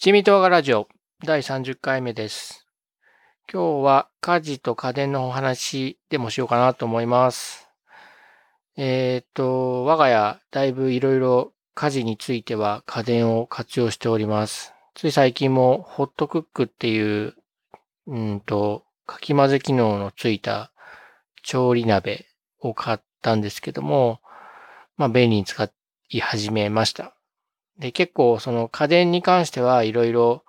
七味唐辛ラジオ第30回目です。今日は家事と家電のお話でもしようかなと思います。えっ、と、我が家だいぶいろいろ家事については家電を活用しております。つい最近もホットクックっていう、うんと、かき混ぜ機能のついた調理鍋を買ったんですけども、まあ便利に使い始めました。で、結構その家電に関してはいろいろ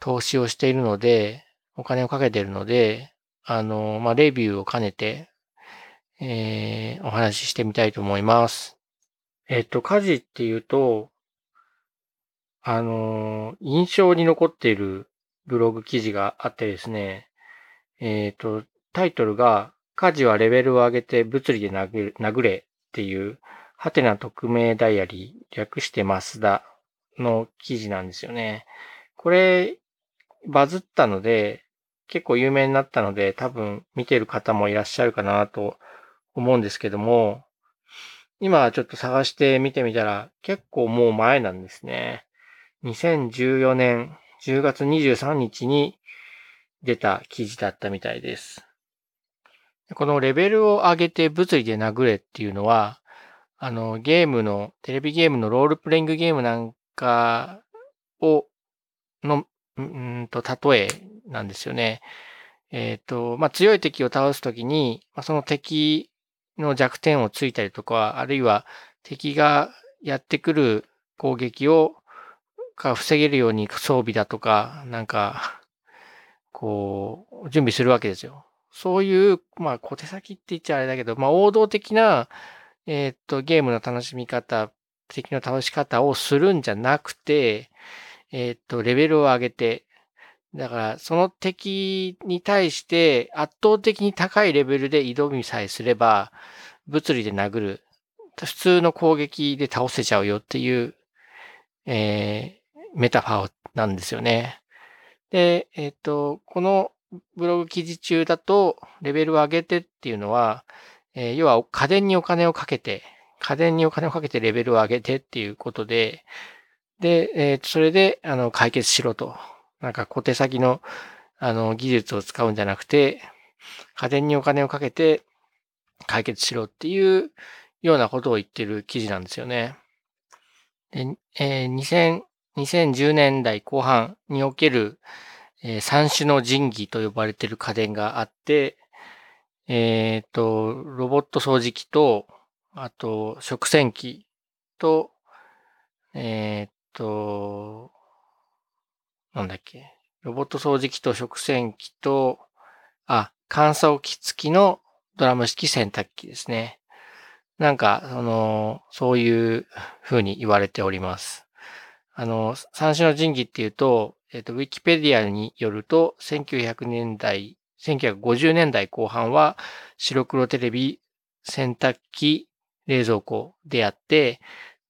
投資をしているので、お金をかけているので、あの、まあ、レビューを兼ねて、えー、お話ししてみたいと思います。えっと、家事っていうと、あの、印象に残っているブログ記事があってですね、えっと、タイトルが、家事はレベルを上げて物理で殴殴れっていう、ハテナ匿名ダイアリー、略してマスダの記事なんですよね。これ、バズったので、結構有名になったので、多分見てる方もいらっしゃるかなと思うんですけども、今ちょっと探して見てみたら、結構もう前なんですね。2014年10月23日に出た記事だったみたいです。このレベルを上げて物理で殴れっていうのは、あの、ゲームの、テレビゲームのロールプレイングゲームなんかを、の、うんと、例えなんですよね。えっ、と、まあ、強い敵を倒すときに、まあ、その敵の弱点をついたりとか、あるいは敵がやってくる攻撃を、が防げるように装備だとか、なんか、こう、準備するわけですよ。そういう、まあ、小手先って言っちゃあれだけど、まあ、王道的な、えーっと、ゲームの楽しみ方、敵の倒し方をするんじゃなくて、えーっと、レベルを上げて、だから、その敵に対して圧倒的に高いレベルで挑みさえすれば、物理で殴る。普通の攻撃で倒せちゃうよっていう、えー、メタファーなんですよね。で、えーと、このブログ記事中だと、レベルを上げてっていうのは、えー要は家電にお金をかけて、家電にお金をかけてレベルを上げてっていうことで、で、えーそれで、あの、解決しろと。なんか小手先の、あの、技術を使うんじゃなくて、家電にお金をかけて解決しろっていうようなことを言ってる記事なんですよね。で、えー2000 2010年代後半における、えー三種の神器と呼ばれてる家電があって、えっ、と、ロボット掃除機と、あと、食洗機と、えっ、と、なんだっけ、ロボット掃除機と食洗機と、あ、乾燥機付きのドラム式洗濯機ですね。なんか、その、そういう風に言われております。あの、三種の神器っていうと、えっ、と、ウィキペディアによると、1900年代、1950年代後半は白黒テレビ、洗濯機、冷蔵庫であって、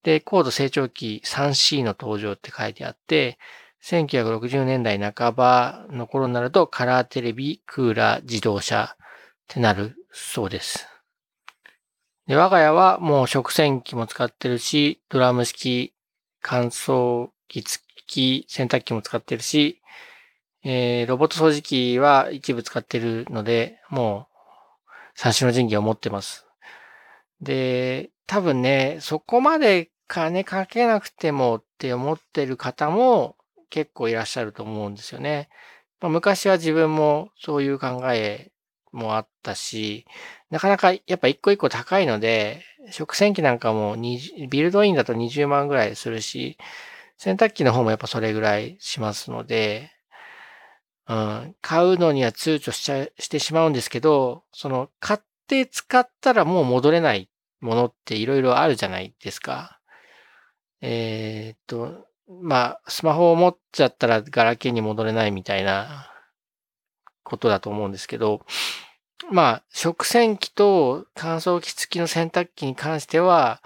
で、高度成長期 3C の登場って書いてあって、1960年代半ばの頃になるとカラーテレビ、クーラー、自動車ってなるそうです。で、我が家はもう食洗機も使ってるし、ドラム式乾燥機付き洗濯機も使ってるし、えーロボット掃除機は一部使ってるので、もう三種の神器を持ってます。で、多分ね、そこまで金かけなくてもって思ってる方も結構いらっしゃると思うんですよね。まあ、昔は自分もそういう考えもあったし、なかなかやっぱ一個一個高いので、食洗機なんかもビルドインだと20万ぐらいするし、洗濯機の方もやっぱそれぐらいしますので、うん、買うのには躊躇しちゃしてしまうんですけど、その買って使ったらもう戻れないものっていろいろあるじゃないですか。えーっと、まあ、スマホを持っちゃったらガラケーに戻れないみたいなことだと思うんですけど、まあ、食洗機と乾燥機付きの洗濯機に関しては、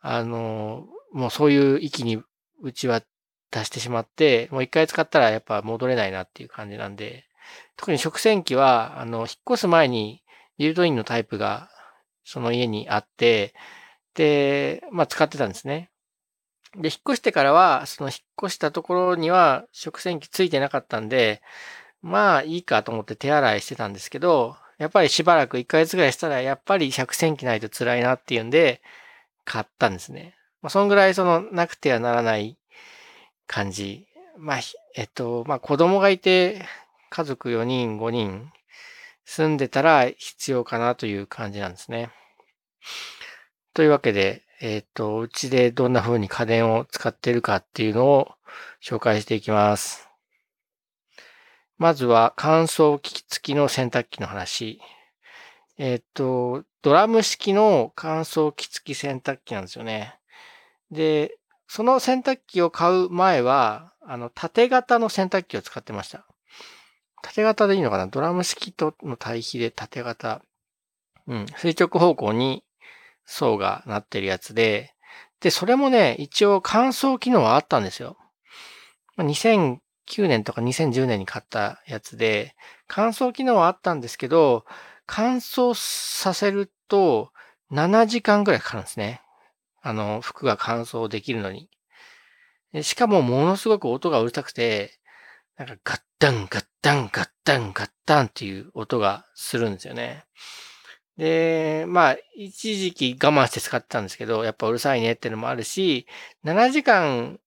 あの、もうそういう域にうちは出してしまって、もう一回使ったらやっぱ戻れないなっていう感じなんで、特に食洗機は、あの、引っ越す前にビルドインのタイプがその家にあって、で、まあ使ってたんですね。で、引っ越してからは、その引っ越したところには食洗機ついてなかったんで、まあいいかと思って手洗いしてたんですけど、やっぱりしばらく1ヶ月ぐらいしたら、やっぱり食洗機ないと辛いなっていうんで、買ったんですね。まあ、そんぐらいその、なくてはならない感じ。まあ、えっと、まあ子供がいて、家族4人、5人住んでたら必要かなという感じなんですね。というわけで、えっ、と、うちでどんな風に家電を使ってるかっていうのを紹介していきます。まずは乾燥機付きの洗濯機の話。えっ、と、ドラム式の乾燥機付き洗濯機なんですよね。で、その洗濯機を買う前は、あの、縦型の洗濯機を使ってました。縦型でいいのかな？ドラム式との対比で縦型。うん。垂直方向に層がなってるやつで、で、それもね、一応乾燥機能はあったんですよ。2009年とか2010年に買ったやつで、乾燥機能はあったんですけど、乾燥させると7時間くらいかかるんですね。あの、服が乾燥できるのに。しかもものすごく音がうるさくて、なんかガッタンガッタンガッタンガッタンっていう音がするんですよね。で、まあ、一時期我慢して使ってたんですけど、やっぱうるさいねってのもあるし、7時間、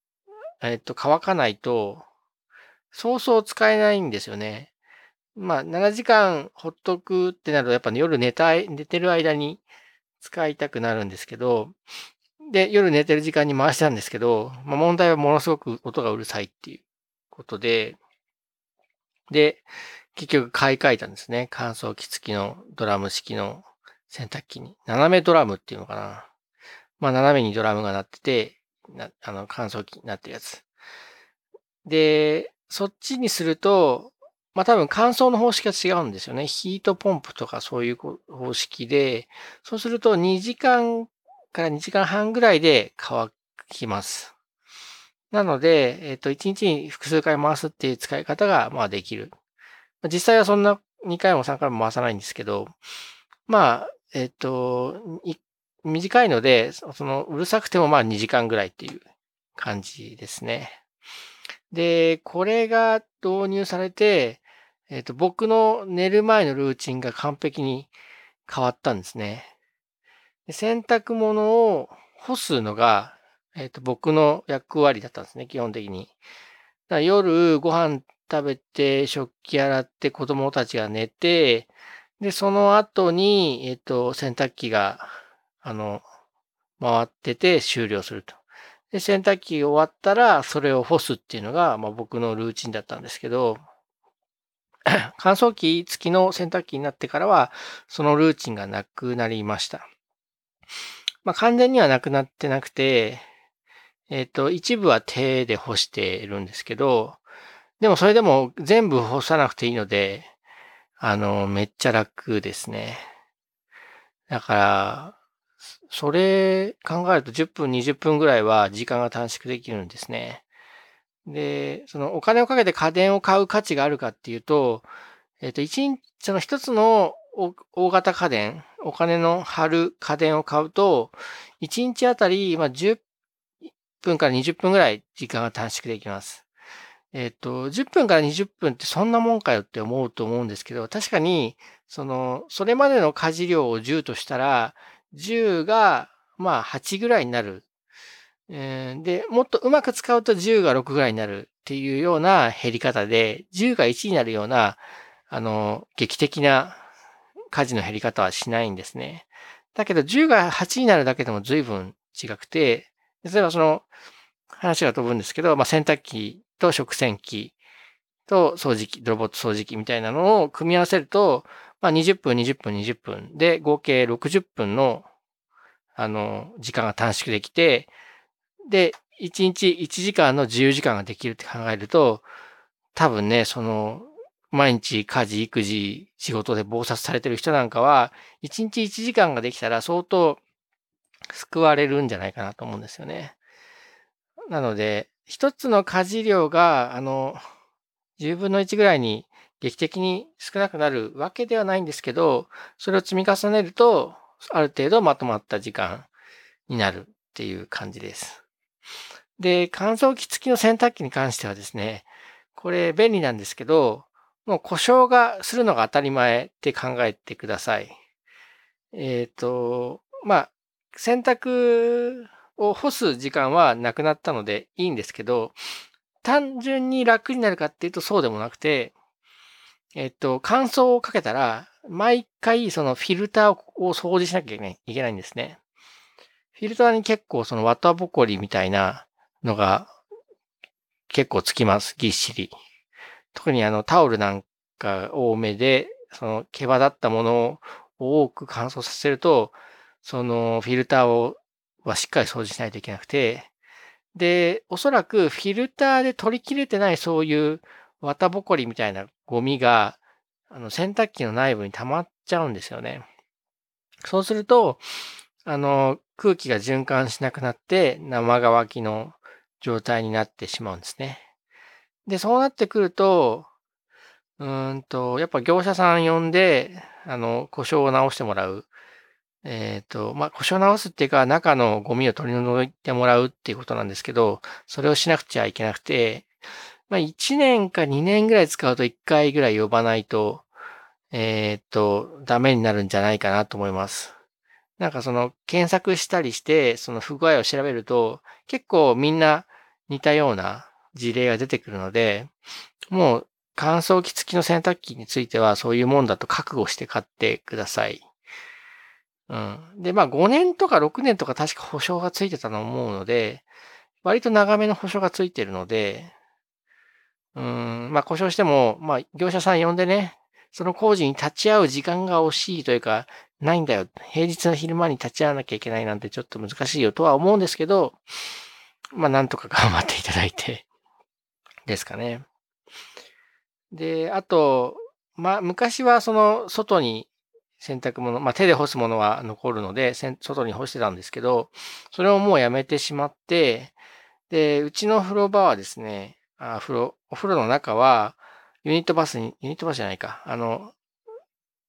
えっと、乾かないと、そうそう使えないんですよね。まあ、7時間ほっとくってなると、やっぱ、ね、夜寝たい、寝てる間に使いたくなるんですけど、で、夜寝てる時間に回したんですけど、まあ、問題はものすごく音がうるさいっていうことで、で、結局買い替えたんですね。乾燥機付きのドラム式の洗濯機に。斜めドラムっていうのかな。まあ、斜めにドラムが鳴ってて、なあの、乾燥機になってるやつ。で、そっちにすると、まあ多分乾燥の方式が違うんですよね。ヒートポンプとかそういう方式で、そうすると2時間から2時間半ぐらいで乾きます。なので、えっ、と、1日に複数回回すっていう使い方が、まあできる。実際はそんな2回も3回も回さないんですけど、まあ、えっ、と、短いので、その、うるさくてもまあ2時間ぐらいっていう感じですね。で、これが導入されて、えっ、と、僕の寝る前のルーチンが完璧に変わったんですね。洗濯物を干すのが、えっ、と、僕の役割だったんですね、基本的に。夜ご飯食べて、食器洗って子供たちが寝て、で、その後に、えっ、と、洗濯機が、あの、回ってて終了すると。で、洗濯機終わったら、それを干すっていうのが、まあ、僕のルーチンだったんですけど、乾燥機付きの洗濯機になってからは、そのルーチンがなくなりました。まあ、完全にはなくなってなくて、えっ、と、一部は手で干しているんですけど、でもそれでも全部干さなくていいので、あの、めっちゃ楽ですね。だから、それ考えると10分、20分ぐらいは時間が短縮できるんですね。で、そのお金をかけて家電を買う価値があるかっていうと、えっ、と、一日、その一つの大型家電、お金の張る家電を買うと、1日あたり、まあ、10分から20分ぐらい時間が短縮できます。えっ、と、10分から20分ってそんなもんかよって思うと思うんですけど、確かに、その、それまでの家事量を10としたら、10が、まあ、8ぐらいになる。えー、で、もっとうまく使うと10が6ぐらいになるっていうような減り方で、10が1になるような、あの、劇的な家事の減り方はしないんですね。だけど、10が8になるだけでも随分違くて、例えばその、話が飛ぶんですけど、まあ、洗濯機と食洗機と掃除機、ロボット掃除機みたいなのを組み合わせると、まあ、20分、20分、20分で合計60分の、あの、時間が短縮できて、で、1日1時間の自由時間ができるって考えると、多分ね、その、毎日家事、育児、仕事で暴殺されてる人なんかは、1日1時間ができたら相当救われるんじゃないかなと思うんですよね。なので、一つの家事量が、あの、10分の1ぐらいに劇的に少なくなるわけではないんですけど、それを積み重ねると、ある程度まとまった時間になるっていう感じです。で、乾燥機付きの洗濯機に関してはですね、これ便利なんですけど、もう故障がするのが当たり前って考えてください。えっ、ー、と、まあ、洗濯を干す時間はなくなったのでいいんですけど、単純に楽になるかっていうとそうでもなくて、えっと、乾燥をかけたら、毎回そのフィルターを掃除しなきゃいけないんですね。フィルターに結構その綿ぼこりみたいなのが結構つきます。ぎっしり。特にあのタオルなんか多めで、その毛羽立ったものを多く乾燥させると、そのフィルターをはしっかり掃除しないといけなくて、で、おそらくフィルターで取り切れてないそういう綿ぼこりみたいなゴミが、あの、洗濯機の内部に溜まっちゃうんですよね。そうすると、あの、空気が循環しなくなって生乾きの状態になってしまうんですね。で、そうなってくると、うんと、やっぱ業者さん呼んで、あの、故障を直してもらうえっ、ー、と、まあ、故障直すっていうか、中のゴミを取り除いてもらうっていうことなんですけど、それをしなくちゃいけなくて、まあ、1年か2年ぐらい使うと1回ぐらい呼ばないと、えっ、ー、と、ダメになるんじゃないかなと思います。なんかその、検索したりして、その不具合を調べると、結構みんな似たような事例が出てくるので、もう乾燥機付きの洗濯機についてはそういうもんだと覚悟して買ってください。うん。で、まあ5年とか6年とか確か保証がついてたと思うので、割と長めの保証がついてるので、うん、まあ故障しても、まあ業者さん呼んでね、その工事に立ち会う時間が惜しいというか、ないんだよ。平日の昼間に立ち会わなきゃいけないなんてちょっと難しいよとは思うんですけど、まあなんとか頑張っていただいて、ですかね。で、あと、まあ昔はその外に洗濯物、まあ、手で干すものは残るので、外に干してたんですけど、それをもうやめてしまって、で、うちの風呂場はですね、あ風呂、お風呂の中は、ユニットバスに、ユニットバスじゃないか。あの、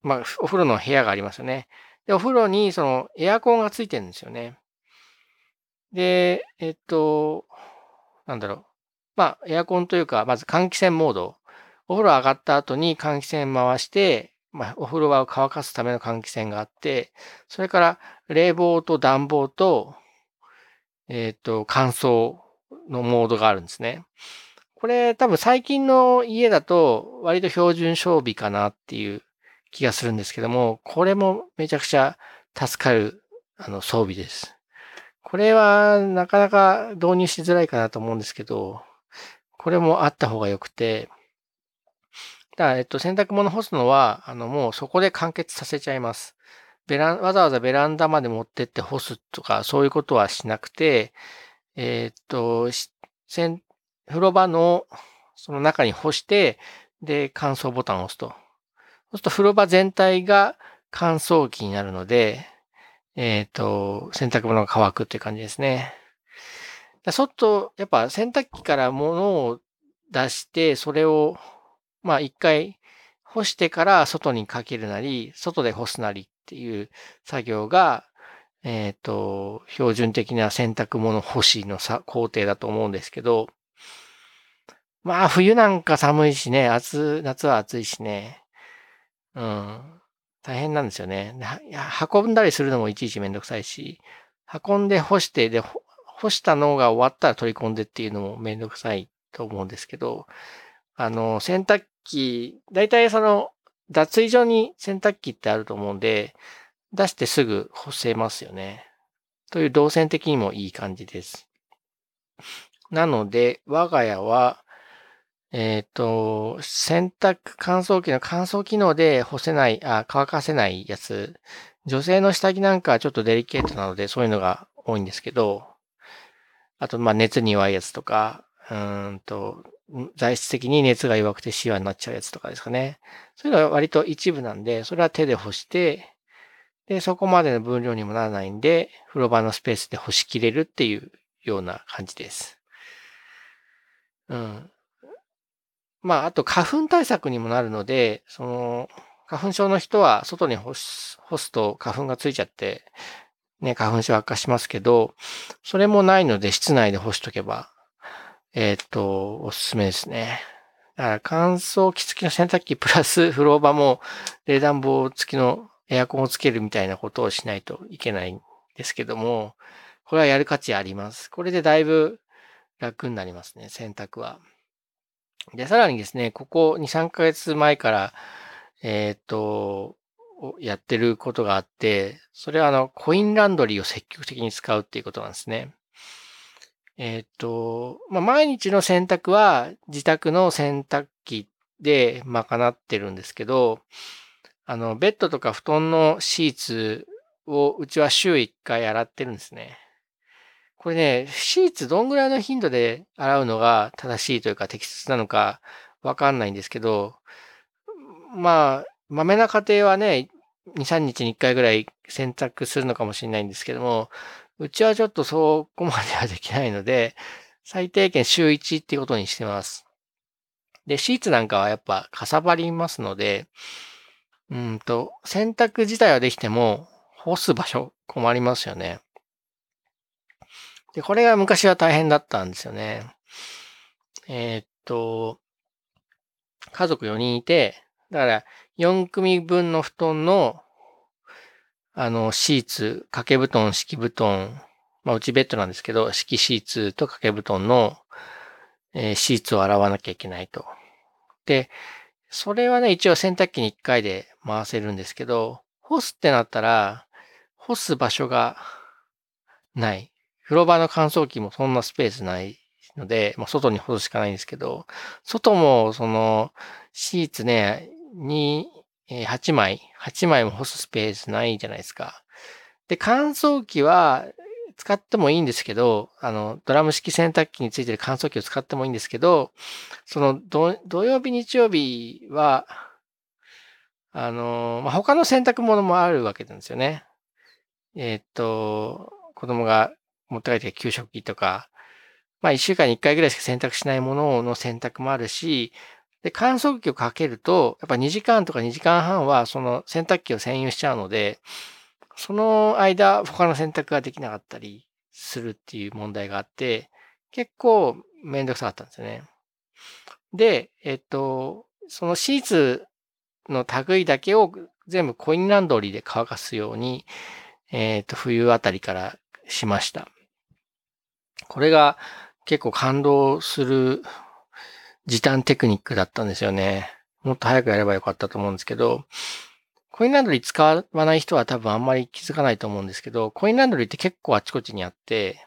まあ、お風呂の部屋がありますよね。で、お風呂にそのエアコンがついてるんですよね。で、えっと、なんだろう。まあ、エアコンというか、まず換気扇モード。お風呂上がった後に換気扇回して、まあ、お風呂場を乾かすための換気扇があって、それから冷房と暖房と、えっ、ー、と、乾燥のモードがあるんですね。これ多分最近の家だと割と標準装備かなっていう気がするんですけども、これもめちゃくちゃ助かるあの装備です。これはなかなか導入しづらいかなと思うんですけど、これもあった方が良くて、だから、えっと、洗濯物干すのは、あの、もうそこで完結させちゃいます。ベラン、わざわざベランダまで持ってって干すとか、そういうことはしなくて、えー、っと、風呂場の、その中に干して、で、乾燥ボタンを押すと。そうすると風呂場全体が乾燥機になるので、えっ、と、洗濯物が乾くっていう感じですね。外、やっぱ洗濯機から物を出して、それをまあ一回干してから外にかけるなり、外で干すなりっていう作業が、えっ、ー、と、標準的な洗濯物干しのさ工程だと思うんですけど、まあ冬なんか寒いしね、暑、夏は暑いしね、うん、大変なんですよね。運んだりするのもいちいちめんどくさいし、運んで干して、で、干したのが終わったら取り込んでっていうのもめんどくさいと思うんですけど、あの、洗濯機、大体その、脱衣所に洗濯機ってあると思うんで、出してすぐ干せますよね。という動線的にもいい感じです。なので、我が家は、えっ、ー、と、洗濯乾燥機の乾燥機能で干せない、あ、乾かせないやつ。女性の下着なんかはちょっとデリケートなので、そういうのが多いんですけど、あと、まあ、熱に弱いやつとか、うんと、材質的に熱が弱くてシワになっちゃうやつとかですかね。そういうのは割と一部なんで、それは手で干して、で、そこまでの分量にもならないんで、風呂場のスペースで干し切れるっていうような感じです。うん。まあ、あと花粉対策にもなるので、その、花粉症の人は外に干す干すと花粉がついちゃって、ね、花粉症悪化しますけど、それもないので室内で干しとけば、えっ、と、おすすめですね。だから乾燥機付きの洗濯機プラス風呂場も冷暖房付きのエアコンをつけるみたいなことをしないといけないんですけども、これはやる価値あります。これでだいぶ楽になりますね、洗濯は。で、さらにですね、ここ2、3ヶ月前から、えっ、と、をやってることがあって、それはあの、コインランドリーを積極的に使うっていうことなんですね。えっ、と、まあ、毎日の洗濯は自宅の洗濯機で賄ってるんですけど、あの、ベッドとか布団のシーツをうちは週1回洗ってるんですね。これね、シーツどんぐらいの頻度で洗うのが正しいというか適切なのかわかんないんですけど、まあ、豆な家庭はね、2、3日に1回ぐらい洗濯するのかもしれないんですけども、うちはちょっとそこまではできないので、最低限週1っていうことにしてます。で、シーツなんかはやっぱかさばりますので、うんと、洗濯自体はできても、干す場所困りますよね。で、これが昔は大変だったんですよね。えー、っと、家族4人いて、だから4組分の布団の、あの、シーツ、掛け布団、敷布団、まあ、うちベッドなんですけど、敷シーツと掛け布団の、えー、シーツを洗わなきゃいけないと。で、それはね、一応洗濯機に1回で回せるんですけど、干すってなったら、干す場所がない。風呂場の乾燥機もそんなスペースないので、まあ、外に干すしかないんですけど、外もそのシーツね、に、え8枚、8枚も干すスペースないじゃないですか。で、乾燥機は使ってもいいんですけど、あの、ドラム式洗濯機についてる乾燥機を使ってもいいんですけど、その土曜日、日曜日は、あの、まあ、他の洗濯物もあるわけなんですよね。えー、っと、子供が持って帰ってきた給食器とか、まあ一週間に一回ぐらいしか洗濯しないものの洗濯もあるし、で、乾燥機をかけると、やっぱ2時間とか2時間半はその洗濯機を占有しちゃうので、その間、他の選択ができなかったりするっていう問題があって、結構めんどくさかったんですよね。で、えっと、そのシーツの類だけを全部コインランドリーで乾かすように、えっと、冬あたりからしました。これが結構感動する時短テクニックだったんですよね。もっと早くやればよかったと思うんですけど、コインランドリー使わない人は多分あんまり気づかないと思うんですけど、コインランドリーって結構あちこちにあって、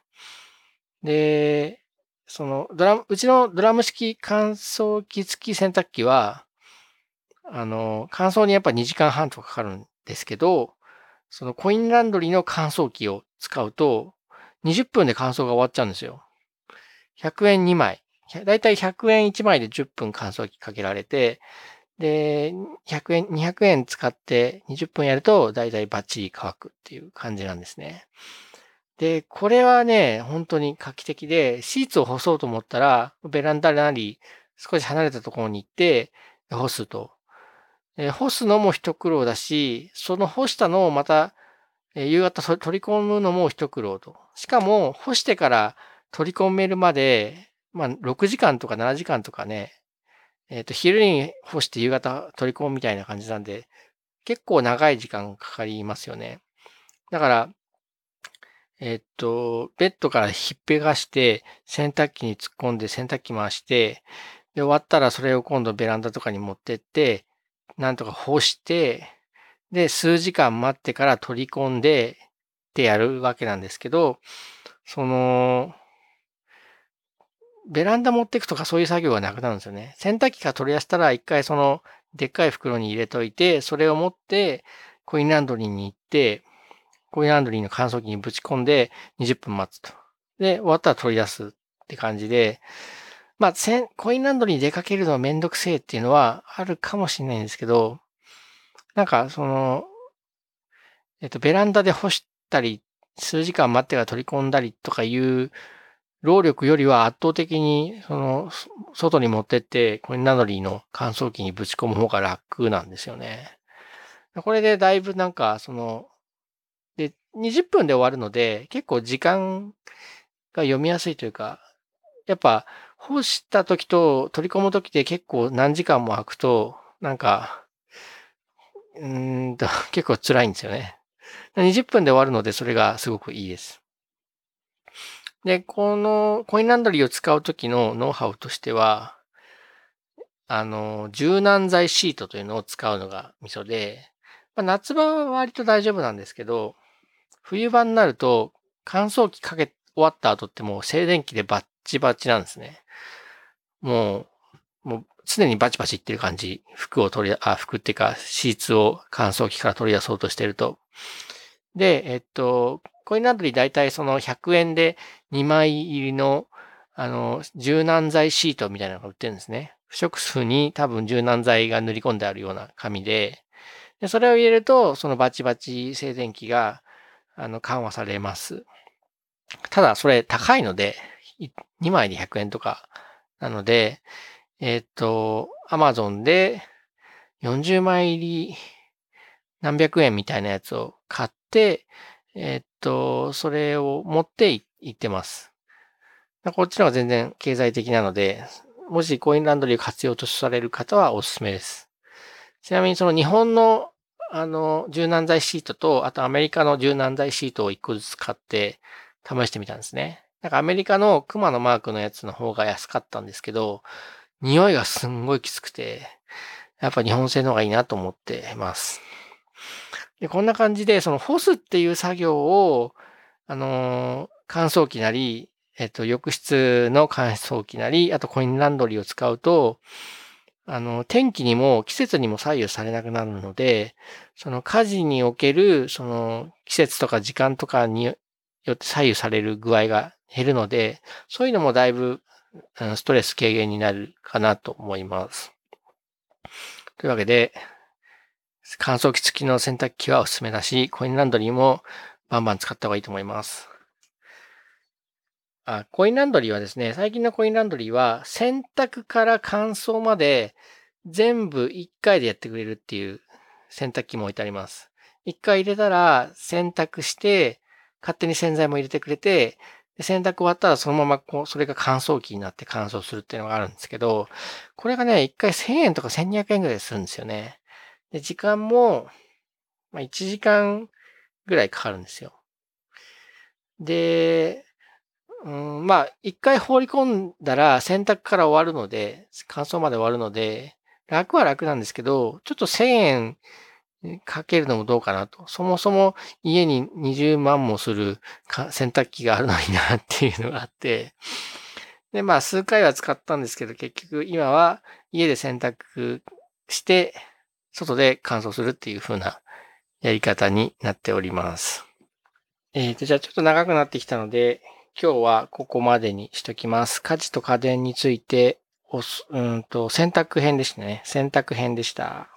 で、そのドラム、うちのドラム式乾燥機付き洗濯機は、あの、乾燥にやっぱ2時間半とかかかるんですけど、そのコインランドリーの乾燥機を使うと、20分で乾燥が終わっちゃうんですよ。100円2枚。だいたい100円1枚で10分乾燥機かけられて、で、100円、200円使って20分やると、だいたいバッチリ乾くっていう感じなんですね。で、これはね、本当に画期的で、シーツを干そうと思ったら、ベランダなり、少し離れたところに行って、干すと。干すのも一苦労だし、その干したのをまた、夕方取り込むのも一苦労と。しかも、干してから取り込めるまで、まあ、6時間とか7時間とかね、えっ、ー、と、昼に干して夕方取り込むみたいな感じなんで、結構長い時間かかりますよね。だから、えっ、ー、と、ベッドからひっぺがして、洗濯機に突っ込んで洗濯機回して、で、終わったらそれを今度ベランダとかに持ってって、なんとか干して、で、数時間待ってから取り込んでってやるわけなんですけど、その、ベランダ持ってくとかそういう作業がなくなるんですよね。洗濯機から取り出したら一回そのでっかい袋に入れといて、それを持ってコインランドリーに行って、コインランドリーの乾燥機にぶち込んで20分待つと。で、終わったら取り出すって感じで、まあ、コインランドリーに出かけるのはめんどくせえっていうのはあるかもしれないんですけど、なんかその、えっと、ベランダで干したり、数時間待ってから取り込んだりとかいう労力よりは圧倒的に、その、外に持ってって、コインランドリーの乾燥機にぶち込む方が楽なんですよね。これでだいぶなんか、その、で、20分で終わるので、結構時間が読みやすいというか、やっぱ干した時と取り込む時で結構何時間も空くと、なんか、うーんと、結構辛いんですよね。20分で終わるので、それがすごくいいです。で、このコインランドリーを使う時のノウハウとしては、あの、柔軟剤シートというのを使うのがミソで、まあ、夏場は割と大丈夫なんですけど、冬場になると乾燥機かけ終わった後ってもう静電気でバッチバチなんですね。もう、もう常にバチバチいってる感じ。服を取り、あ、服っていうか、シーツを乾燥機から取り出そうとしてると。で、えっと、コインランドリー大体その100円で2枚入りの、あの、柔軟剤シートみたいなのが売ってるんですね。不織布に多分柔軟剤が塗り込んであるような紙で、でそれを入れると、そのバチバチ静電気が、あの、緩和されます。ただ、それ高いので、2枚で100円とか、なので、えっ、ー、と、アマゾンで40枚入り何百円みたいなやつを買って、えっ、ー、と、それを持って行っ言ってます。こっちの方が全然経済的なので、もしコインランドリーを活用とされる方はおすすめです。ちなみにその日本のあの柔軟剤シートと、あとアメリカの柔軟剤シートを1個ずつ買って試してみたんですね。なんかアメリカのクマのマークのやつの方が安かったんですけど、匂いがすんごいきつくて、やっぱ日本製の方がいいなと思ってます。で、こんな感じで、その干すっていう作業を、あの、乾燥機なり、えっと、浴室の乾燥機なり、あとコインランドリーを使うと、あの、天気にも季節にも左右されなくなるので、その家事における、その季節とか時間とかによって左右される具合が減るので、そういうのもだいぶストレス軽減になるかなと思います。というわけで、乾燥機付きの洗濯機はおすすめだし、コインランドリーもバンバン使った方がいいと思います。あ、コインランドリーはですね、最近のコインランドリーは洗濯から乾燥まで全部1回でやってくれるっていう洗濯機も置いてあります。1回入れたら洗濯して、勝手に洗剤も入れてくれて、洗濯終わったらそのままこう、それが乾燥機になって乾燥するっていうのがあるんですけど、これがね、1回1000円とか1200円ぐらいするんですよね。で、時間も、まあ、1時間ぐらいかかるんですよ。で、うん、まあ、一回放り込んだら洗濯から終わるので、乾燥まで終わるので、楽は楽なんですけど、ちょっと1000円かけるのもどうかなと。そもそも家に20万もする洗濯機があるのになっていうのがあって、で、まあ数回は使ったんですけど、結局今は家で洗濯して、外で乾燥するっていう風なやり方になっております。えっ、ー、と、じゃあちょっと長くなってきたので、今日はここまでにしときます。家事と家電について、おす、うんと、洗濯編でしたね。選択編でした。